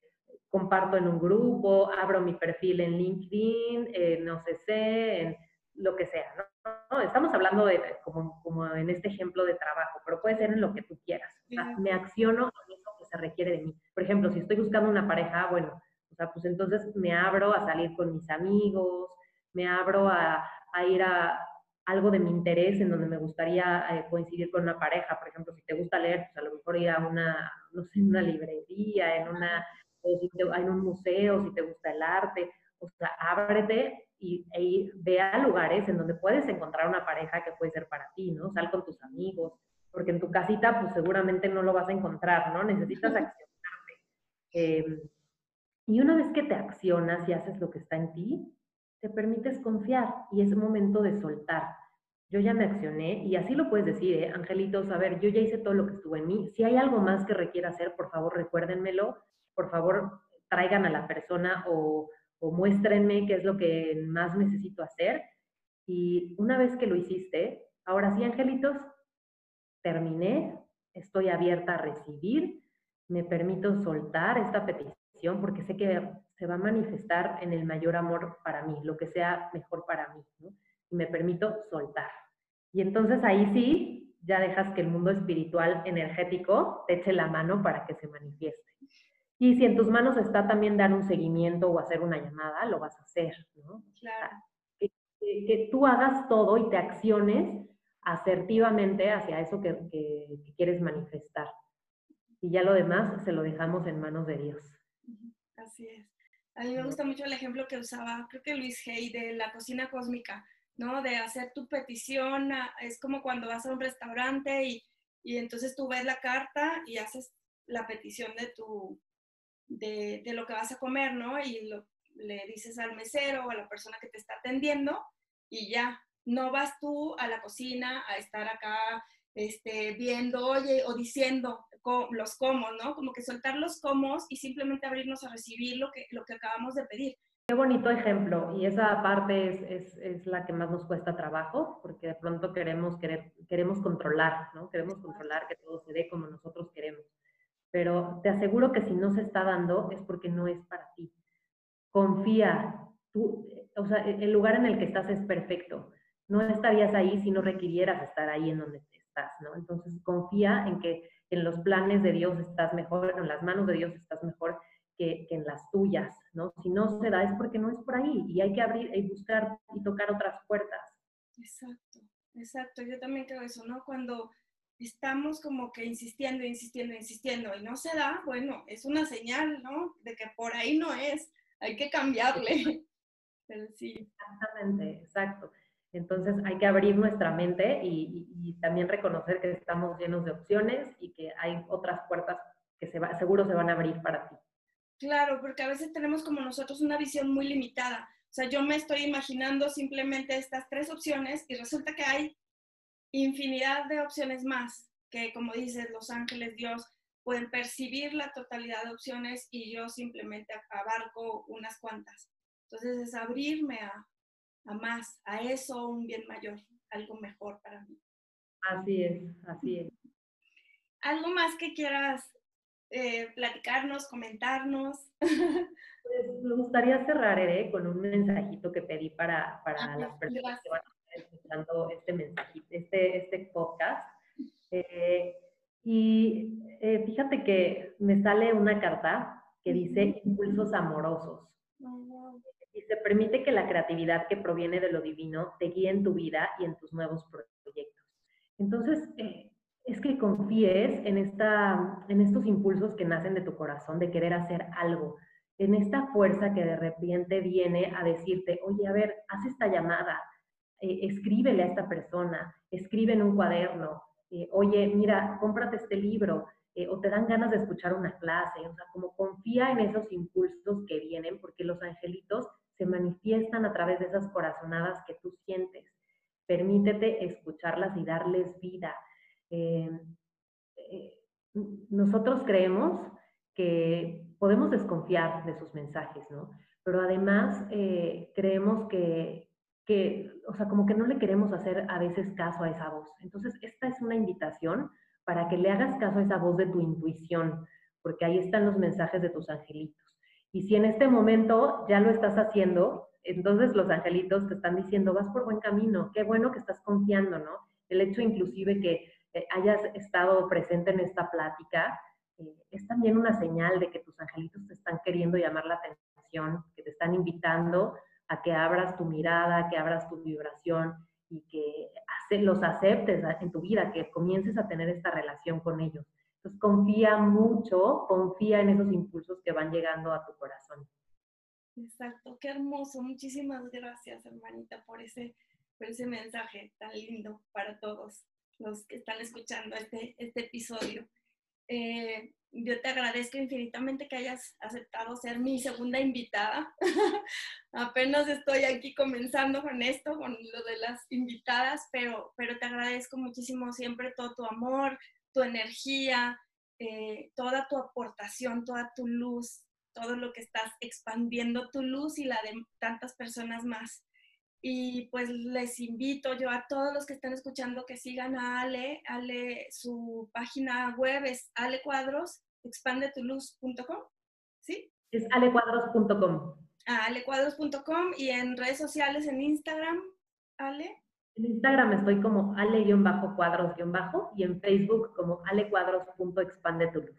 comparto en un grupo, abro mi perfil en LinkedIn, no sé, en lo que sea, ¿no? Estamos hablando de, como, como, en este ejemplo de trabajo, pero puede ser en lo que tú quieras. me acciono en lo que se requiere de mí. Por ejemplo, si estoy buscando una pareja, bueno, o sea, pues entonces me abro a salir con mis amigos, me abro a, a ir a algo de mi interés en donde me gustaría eh, coincidir con una pareja. Por ejemplo, si te gusta leer, pues a lo mejor ir a una, no sé, una librería, en, una, en un museo, si te gusta el arte. O sea, ábrete y e ve a lugares en donde puedes encontrar una pareja que puede ser para ti, ¿no? Sal con tus amigos. porque en tu casita pues seguramente no lo vas a encontrar, ¿no? Necesitas accionarte. Em, y una vez que te accionas y haces lo que está en ti, te permites confiar y es momento de soltar. Yo ya me accioné y así lo puedes decir, ¿eh? Angelitos, a ver, yo ya hice todo lo que estuvo en mí. Si hay algo más que requiera hacer, por favor recuérdenmelo, por favor traigan a la persona o, o muéstrenme qué es lo que más necesito hacer. Y una vez que lo hiciste, ahora sí, angelitos, terminé, estoy abierta a recibir, me permito soltar esta petición porque sé que se va a manifestar en el mayor amor para mí, lo que sea mejor para mí, y me permito soltar. Y entonces ahí sí, ya dejas que el mundo espiritual energético te eche la mano para que se manifieste. Y si en tus manos está también dar un seguimiento o hacer una llamada, lo vas a hacer, ¿no? Claro. Que, que, tú hagas todo y te acciones asertivamente hacia eso que, que, quieres manifestar. Y ya lo demás se lo dejamos en manos de Dios. Así es. A mí me gusta mucho el ejemplo que usaba, creo que Luis Hay, de la cocina cósmica, ¿no? De hacer tu petición, es como cuando vas a un restaurante y, y entonces tú ves la carta y haces la petición de tu, de, de, lo que vas a comer, ¿no? Y lo, le dices al mesero o a la persona que te está atendiendo y ya, no vas tú a la cocina a estar acá este, viendo, oye, o diciendo los cómo, ¿no? Como que soltar los cómo y simplemente abrirnos a recibir lo que, lo que acabamos de pedir. Qué bonito ejemplo, y esa parte es, es, es, la que más nos cuesta trabajo, porque de pronto queremos, querer, queremos controlar, ¿no? Queremos controlar que todo se dé como nosotros queremos pero te aseguro que si no se está dando es porque no es para ti. Confía, tú, o sea, e, el lugar en el que estás es perfecto. No estarías ahí si no requirieras estar ahí en donde estás, ¿no? Entonces confía en que en los planes de Dios estás mejor, en las manos de Dios estás mejor que, que en las tuyas, ¿no? Si no se da es porque no es por ahí y hay que abrir y buscar y tocar otras puertas. Exacto, exacto. Yo también creo eso, ¿no? Cuando estamos como que insistiendo, insistiendo, insistiendo y no se da, bueno, es una señal, ¿no? De que por ahí no es, hay que cambiarle. Pero sí. Exactamente, exacto. Entonces hay que abrir nuestra mente y, también reconocer que estamos llenos de opciones y que hay otras puertas que seguro se van a abrir para ti. Claro, porque a veces tenemos como nosotros una visión muy limitada. O sea, yo me estoy imaginando simplemente estas tres opciones y resulta que hay infinidad de opciones más que, como dices, los ángeles, Dios, pueden percibir la totalidad de opciones y yo simplemente abarco unas cuantas. Entonces es abrirme a, a más, a eso, un bien mayor, algo mejor para mí. Así es, así es. ¿Algo más que quieras eh, platicarnos, comentarnos? Pues me gustaría cerrar con un mensajito que pedí para, para ah, las personas que van escuchando este mensaje, este, este podcast. Eh, y eh, fíjate que me sale una carta que dice impulsos amorosos. Y se permite que la creatividad que proviene de lo divino te guíe en tu vida y en tus nuevos proyectos. Entonces, eh, es que confíes en, esta, en estos impulsos que nacen de tu corazón, de querer hacer algo, en esta fuerza que de repente viene a decirte, oye, a ver, haz esta llamada, eh, escríbele a esta persona, escribe en un cuaderno, eh, oye, mira, cómprate este libro, eh, o te dan ganas de escuchar una clase, o sea, como confía en esos impulsos que vienen, porque los angelitos se manifiestan a través de esas corazonadas que tú sientes. Permítete escucharlas y darles vida. nosotros creemos que podemos desconfiar de sus mensajes, ¿no? Pero además creemos que, que, o sea, como que no le queremos hacer a veces caso a esa voz. Entonces, esta es una invitación para que le hagas caso a esa voz de tu intuición, porque ahí están los mensajes de tus angelitos. Y si en este momento ya lo estás haciendo, entonces los angelitos te están diciendo, vas por buen camino, qué bueno que estás confiando, ¿no? El hecho inclusive que eh, hayas estado presente en esta plática eh, es también una señal de que tus angelitos te están queriendo llamar la atención, que te están invitando a que abras tu mirada, que abras tu vibración y que los aceptes en tu vida, que comiences a tener esta relación con ellos. Entonces confía mucho, confía en esos impulsos que van llegando a tu corazón. Exacto, qué hermoso. Muchísimas gracias, hermanita, por ese, por ese mensaje tan lindo para todos. los que están escuchando este, este episodio. Eh, yo te agradezco infinitamente que hayas aceptado ser mi segunda invitada. Apenas estoy aquí comenzando con esto, con lo de las invitadas, pero, pero te agradezco muchísimo siempre todo tu amor, tu energía, eh, toda tu aportación, toda tu luz, todo lo que estás expandiendo tu luz y la de tantas personas más. Y pues les invito yo a todos los que están escuchando que sigan a Ale. Ale, su página web es alecuadros, expandetuluz.com, ¿sí? Es alecuadros.com. Ah, alecuadros.com y en redes sociales, en Instagram, Ale. En Instagram estoy como ale-cuadros- y en Facebook como alecuadros.expandetuluz.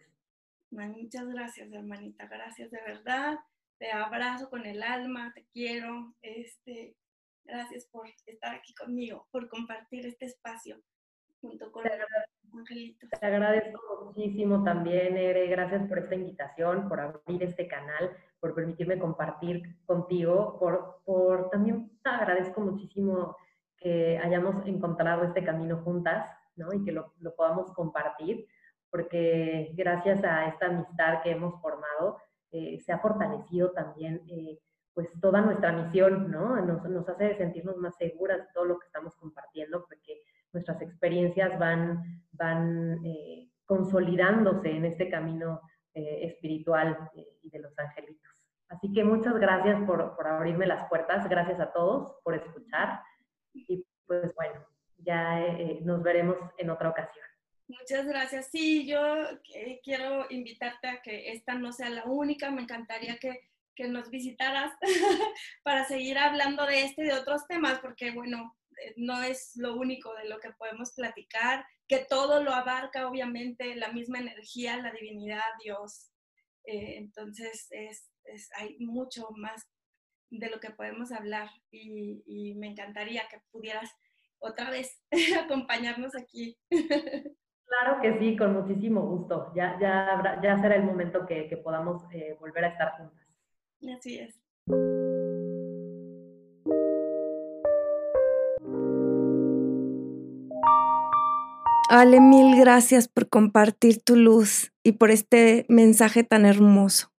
Muchas gracias, hermanita. Gracias de verdad. Te abrazo con el alma, te quiero. Este, Gracias por estar aquí conmigo, por compartir este espacio junto con Angelito. Te agradezco muchísimo también, Ere. Gracias por esta invitación, por abrir este canal, por permitirme compartir contigo, por, por también te agradezco muchísimo que hayamos encontrado este camino juntas, ¿no? Y que lo, lo podamos compartir, porque gracias a esta amistad que hemos formado, eh, se ha fortalecido también eh, pues toda nuestra misión, ¿no? Nos, nos, hace sentirnos más seguras de todo lo que estamos compartiendo, porque nuestras experiencias van, van eh, consolidándose en este camino eh, espiritual eh, y de los angelitos. Así que muchas gracias por, por, abrirme las puertas, gracias a todos por escuchar y pues bueno, ya eh, nos veremos en otra ocasión. Muchas gracias. Sí, yo eh, quiero invitarte a que esta no sea la única, me encantaría que que nos visitaras para seguir hablando de este y de otros temas, porque bueno, eh, no es lo único de lo que podemos platicar, que todo lo abarca obviamente la misma energía, la divinidad, Dios. Entonces es, es, hay mucho más de lo que podemos hablar y, y me encantaría que pudieras otra vez acompañarnos aquí. Claro que sí, con muchísimo gusto. Ya, ya, habrá, ya será el momento que, que podamos eh, volver a estar juntas. Así es. Ale, mil gracias por compartir tu luz y por este mensaje tan hermoso.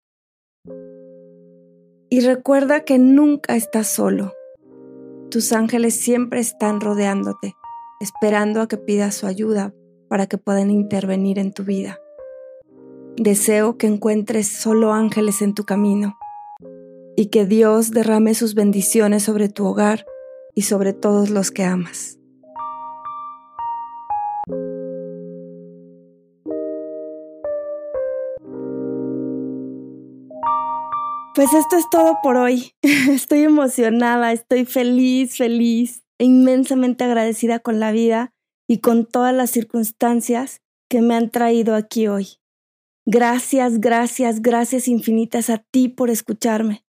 Y recuerda que nunca estás solo. Tus ángeles siempre están rodeándote, esperando a que pidas su ayuda para que puedan intervenir en tu vida. Deseo que encuentres solo ángeles en tu camino y que Dios derrame sus bendiciones sobre tu hogar y sobre todos los que amas. Pues esto es todo por hoy. Estoy emocionada, estoy feliz, feliz e inmensamente agradecida con la vida y con todas las circunstancias que me han traído aquí hoy. Gracias, gracias, gracias infinitas a ti por escucharme.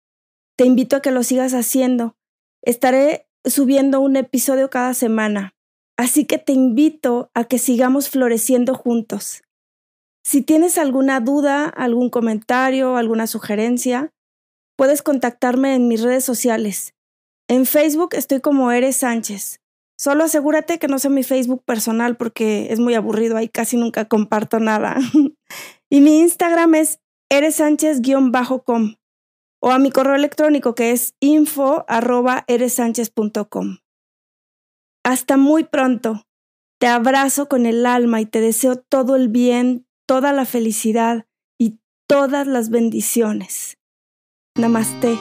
Te invito a que lo sigas haciendo. Estaré subiendo un episodio cada semana, así que te invito a que sigamos floreciendo juntos. Si tienes alguna duda, algún comentario, alguna sugerencia, puedes contactarme en mis redes sociales. En Facebook estoy como Eres Sánchez. Solo asegúrate que no sea mi Facebook personal porque es muy aburrido, ahí casi nunca comparto nada. y mi Instagram es eresánchez-com o a mi correo electrónico que es info arroba. Hasta muy pronto. Te abrazo con el alma y te deseo todo el bien, toda la felicidad y todas las bendiciones. Namaste.